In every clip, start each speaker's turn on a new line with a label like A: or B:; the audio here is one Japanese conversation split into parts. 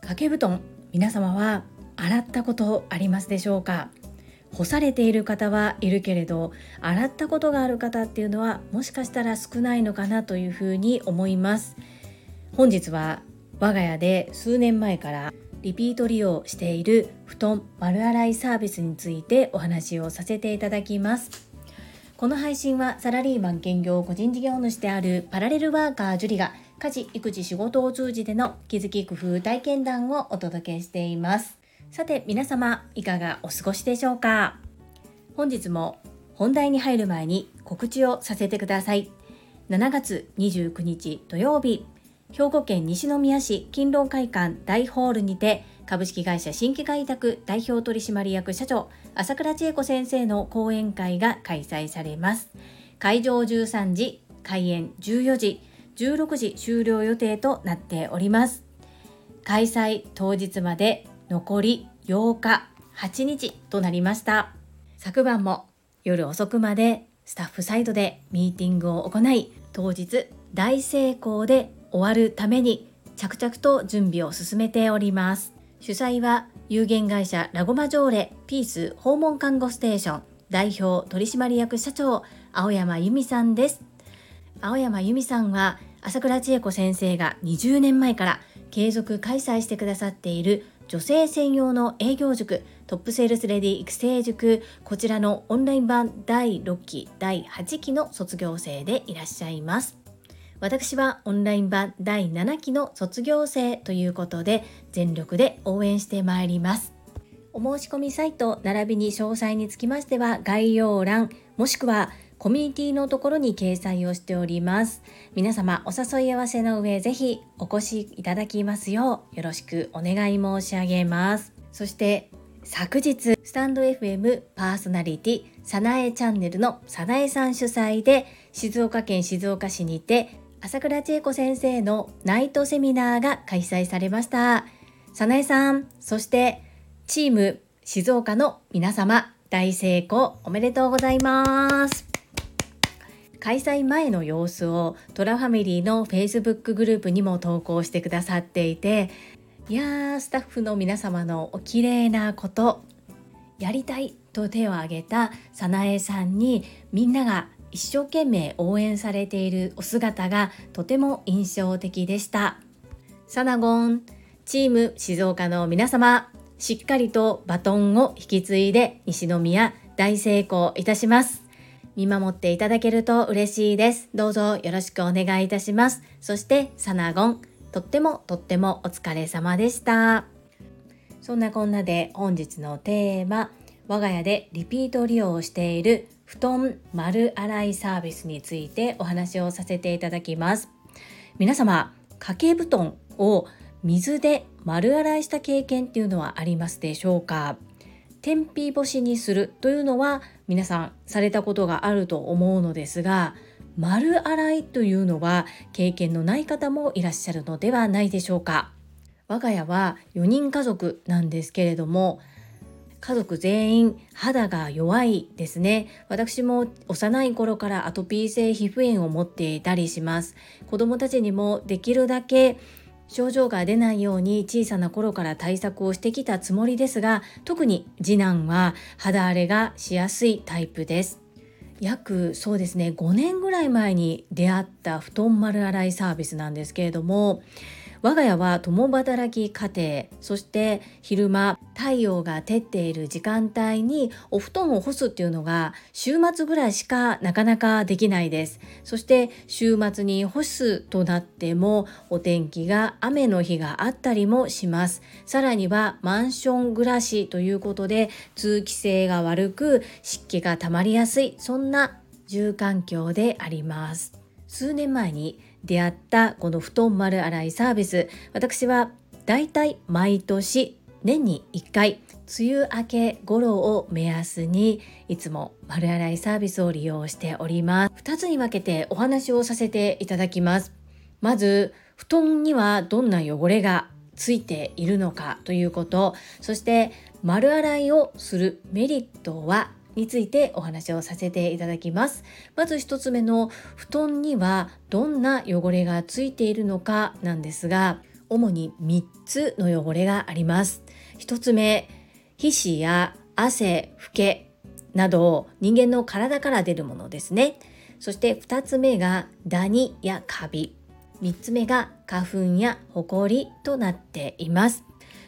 A: 掛け布団皆様は洗ったことありますでしょうか？干されている方はいるけれど洗ったことがある方っていうのはもしかしたら少ないのかなというふうに思います。本日は我が家で数年前からリピート利用している布団丸洗いサービスについてお話をさせていただきます。この配信はサラリーマン兼業個人事業主であるパラレルワーカージュリが家事育児仕事を通じての気づき工夫体験談をお届けしています。さて皆様いかがお過ごしでしょうか？本日も本題に入る前に告知をさせてください。7月29日土曜日兵庫県西宮市勤労会館大ホールにて株式会社新規開拓代表取締役社長朝倉千恵子先生の講演会が開催されます。会場13時開演14時16時終了予定となっております。開催当日まで残り8日8日となりました。昨晩も夜遅くまでスタッフサイドでミーティングを行い当日大成功で終わるために着々と準備を進めております。主催は有限会社ラゴマ条例ピース訪問看護ステーション代表取締役社長青山由美さんです。青山由美さんは朝倉千恵子先生が20年前から継続開催してくださっている女性専用の営業塾トップセールスレディ育成塾こちらのオンライン版第6期第8期の卒業生でいらっしゃいます。私はオンライン版第7期の卒業生ということで全力で応援してまいります。お申し込みサイト並びに詳細につきましては概要欄もしくはコミュニティのところに掲載をしております。皆様お誘い合わせの上ぜひお越しいただきますようよろしくお願い申し上げます。そして昨日スタンド FM パーソナリティさなえチャンネルのさなえさん主催で静岡県静岡市にて朝倉千恵子先生のナイトセミナーが開催されました。早苗さん、そしてチーム静岡の皆様、大成功おめでとうございます。開催前の様子をトラファミリーの Facebook グループにも投稿してくださっていて、いやー、スタッフの皆様のお綺麗なこと、やりたいと手を挙げた早苗さんにみんなが一生懸命応援されているお姿がとても印象的でした。サナゴン、チーム静岡の皆様、しっかりとバトンを引き継いで西宮大成功いたします。見守っていただけると嬉しいです。どうぞよろしくお願いいたします。そしてサナゴン、とってもとってもお疲れ様でした。そんなこんなで本日のテーマ、我が家でリピート利用をしている布団丸洗いサービスについてお話をさせていただきます。皆様掛け布団を水で丸洗いした経験っていうのはありますでしょうか？天日干しにするというのは皆さんされたことがあると思うのですが丸洗いというのは経験のない方もいらっしゃるのではないでしょうか？我が家は4人家族なんですけれども家族全員肌が弱いですね。私も幼い頃からアトピー性皮膚炎を持っていたりします。子供たちにもできるだけ症状が出ないように小さな頃から対策をしてきたつもりですが特に次男は肌荒れがしやすいタイプです。約そうですね5年ぐらい前に出会った布団丸洗いサービスなんですけれども我が家は共働き家庭そして昼間太陽が照っている時間帯にお布団を干すっていうのが週末ぐらいしかなかなかできないです。そして週末に干すとなってもお天気が雨の日があったりもします。さらにはマンション暮らしということで通気性が悪く湿気が溜まりやすいそんな住環境であります。数年前に出会ったこの布団丸洗いサービス。私はだいたい毎年年に1回梅雨明け頃を目安にいつも丸洗いサービスを利用しております。2つに分けてお話をさせていただきます。まず布団にはどんな汚れがついているのかということ。そして丸洗いをするメリットはについてお話をさせていただきます。まず1つ目の布団にはどんな汚れがついているのかなんですが主に3つの汚れがあります。1つ目皮脂や汗フケなど人間の体から出るものですね。そして2つ目がダニやカビ。3つ目が花粉やホコリとなっています。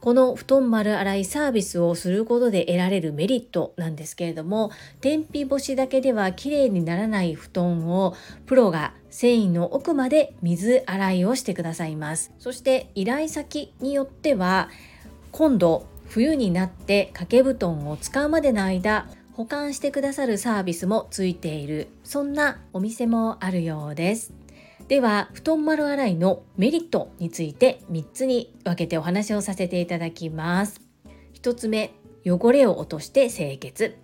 A: この布団丸洗いサービスをすることで得られるメリットなんですけれども天日干しだけではきれいにならない布団をプロが繊維の奥まで水洗いをしてくださいます。そして依頼先によっては今度冬になって掛け布団を使うまでの間保管してくださるサービスもついている。そんなお店もあるようです。では布団丸洗いのメリットについて3つに分けてお話をさせていただきます。1つ目汚れを落として清潔。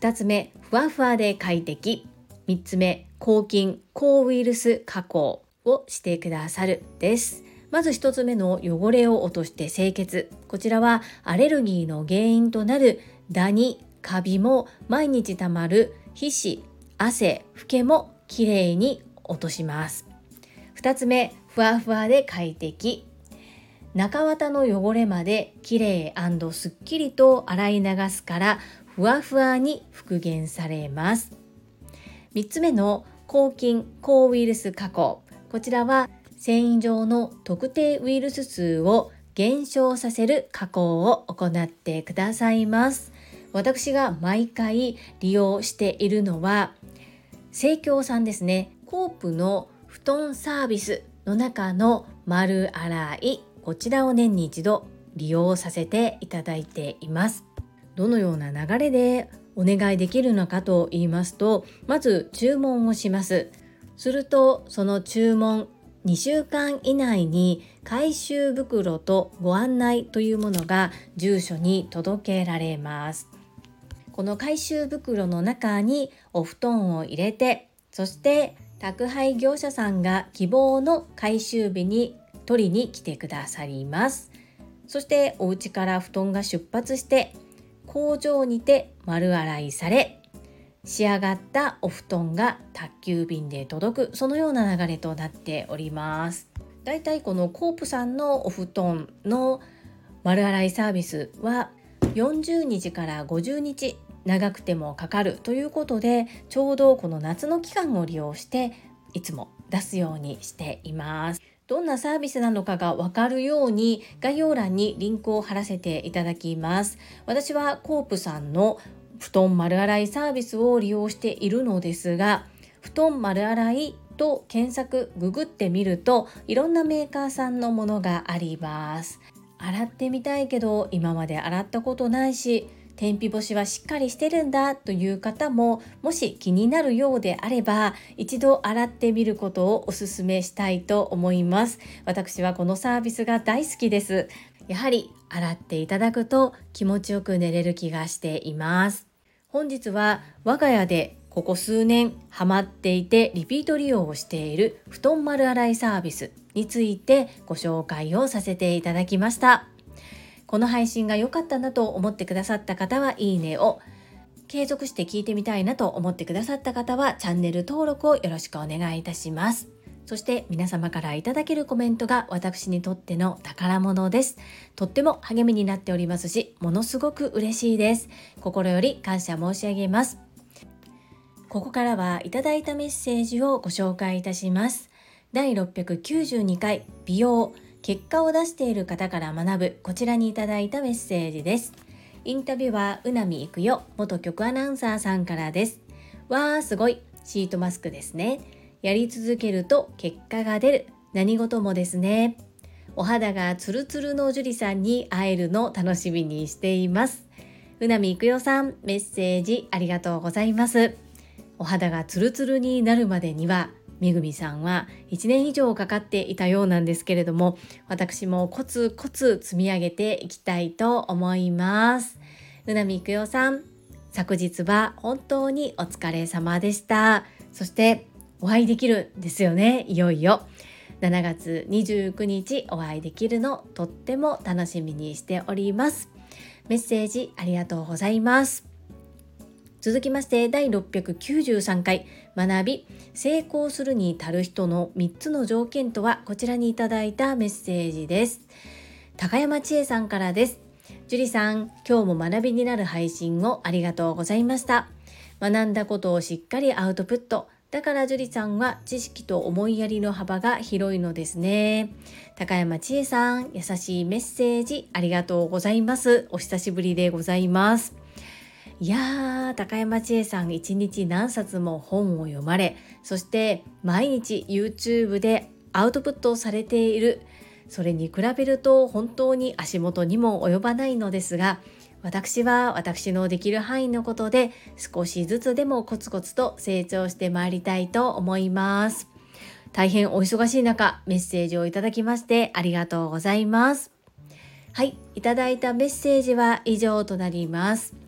A: 2つ目ふわふわで快適。3つ目抗菌抗ウイルス加工をしてくださるです。まず1つ目の汚れを落として清潔。こちらはアレルギーの原因となるダニカビも毎日たまる皮脂汗フケもきれいに落とします。2つ目ふわふわで快適。中綿の汚れまできれいすっきりと洗い流すからふわふわに復元されます。3つ目の抗菌抗ウイルス加工。こちらは繊維上の特定ウイルス数を減少させる加工を行ってくださいます。私が毎回利用しているのは生協さんですね。コープの布団サービスの中の丸洗いこちらを年に一度利用させていただいています。どのような流れでお願いできるのかと言いますとまず注文をします。するとその注文2週間以内に回収袋とご案内というものが住所に届けられます。この回収袋の中にお布団を入れてそして宅配業者さんが希望の回収日に取りに来てくださります。そしてお家から布団が出発して工場にて丸洗いされ仕上がったお布団が宅急便で届くそのような流れとなっております。だいたいこのコープさんのお布団の丸洗いサービスは40日から50日長くてもかかるということでちょうどこの夏の期間を利用していつも出すようにしています。どんなサービスなのかがわかるように概要欄にリンクを貼らせていただきます。私はコープさんの布団丸洗いサービスを利用しているのですが布団丸洗いと検索ググってみるといろんなメーカーさんのものがあります洗ってみたいけど今まで洗ったことないし天日干しはしっかりしてるんだという方ももし気になるようであれば一度洗ってみることをおすすめしたいと思います。私はこのサービスが大好きです。やはり洗っていただくと気持ちよく寝れる気がしています。本日は我が家でここ数年ハマっていてリピート利用をしている布団丸洗いサービスについてご紹介をさせていただきました。この配信が良かったなと思ってくださった方はいいねを継続して聞いてみたいなと思ってくださった方はチャンネル登録をよろしくお願いいたします。そして皆様からいただけるコメントが私にとっての宝物です。とっても励みになっておりますし、ものすごく嬉しいです。心より感謝申し上げます。ここからはいただいたメッセージをご紹介いたします。第692回美容結果を出している方から学ぶこちらにいただいたメッセージです。インタビューはうなみいくよ元局アナウンサーさんからです。わーすごい。シートマスクですね。やり続けると結果が出る。何事もですね。お肌がツルツルの樹里さんに会えるの楽しみにしています。うなみいくよさんメッセージありがとうございます。お肌がツルツルになるまでにはめぐみさんは1年以上かかっていたようなんですけれども私もコツコツ積み上げていきたいと思います。うなみいくよさん昨日は本当にお疲れ様でした。そしてお会いできるんですよねいよいよ。7月29日お会いできるのとっても楽しみにしております。メッセージありがとうございます。続きまして第693回学び成功するに足る人の3つの条件とはこちらにいただいたメッセージです高山千恵さんからです樹里さん今日も学びになる配信をありがとうございました学んだことをしっかりアウトプットだから樹里さんは知識と思いやりの幅が広いのですね。高山千恵さん、優しいメッセージありがとうございます。お久しぶりでございます。いやー、高山千恵さん一日何冊も本を読まれ、そして毎日 YouTube でアウトプットをされている。それに比べると本当に足元にも及ばないのですが、私は私のできる範囲のことで少しずつでもコツコツと成長してまいりたいと思います。大変お忙しい中メッセージをいただきましてありがとうございます。はい、いただいたメッセージは以上となります。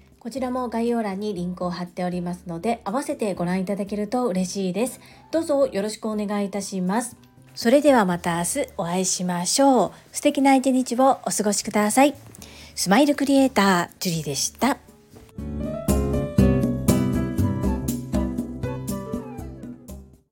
A: こちらも概要欄にリンクを貼っておりますので合わせてご覧いただけると嬉しいです。どうぞよろしくお願いいたします。それではまた明日お会いしましょう。素敵な一日をお過ごしください。スマイルクリエイター、ジュリでした。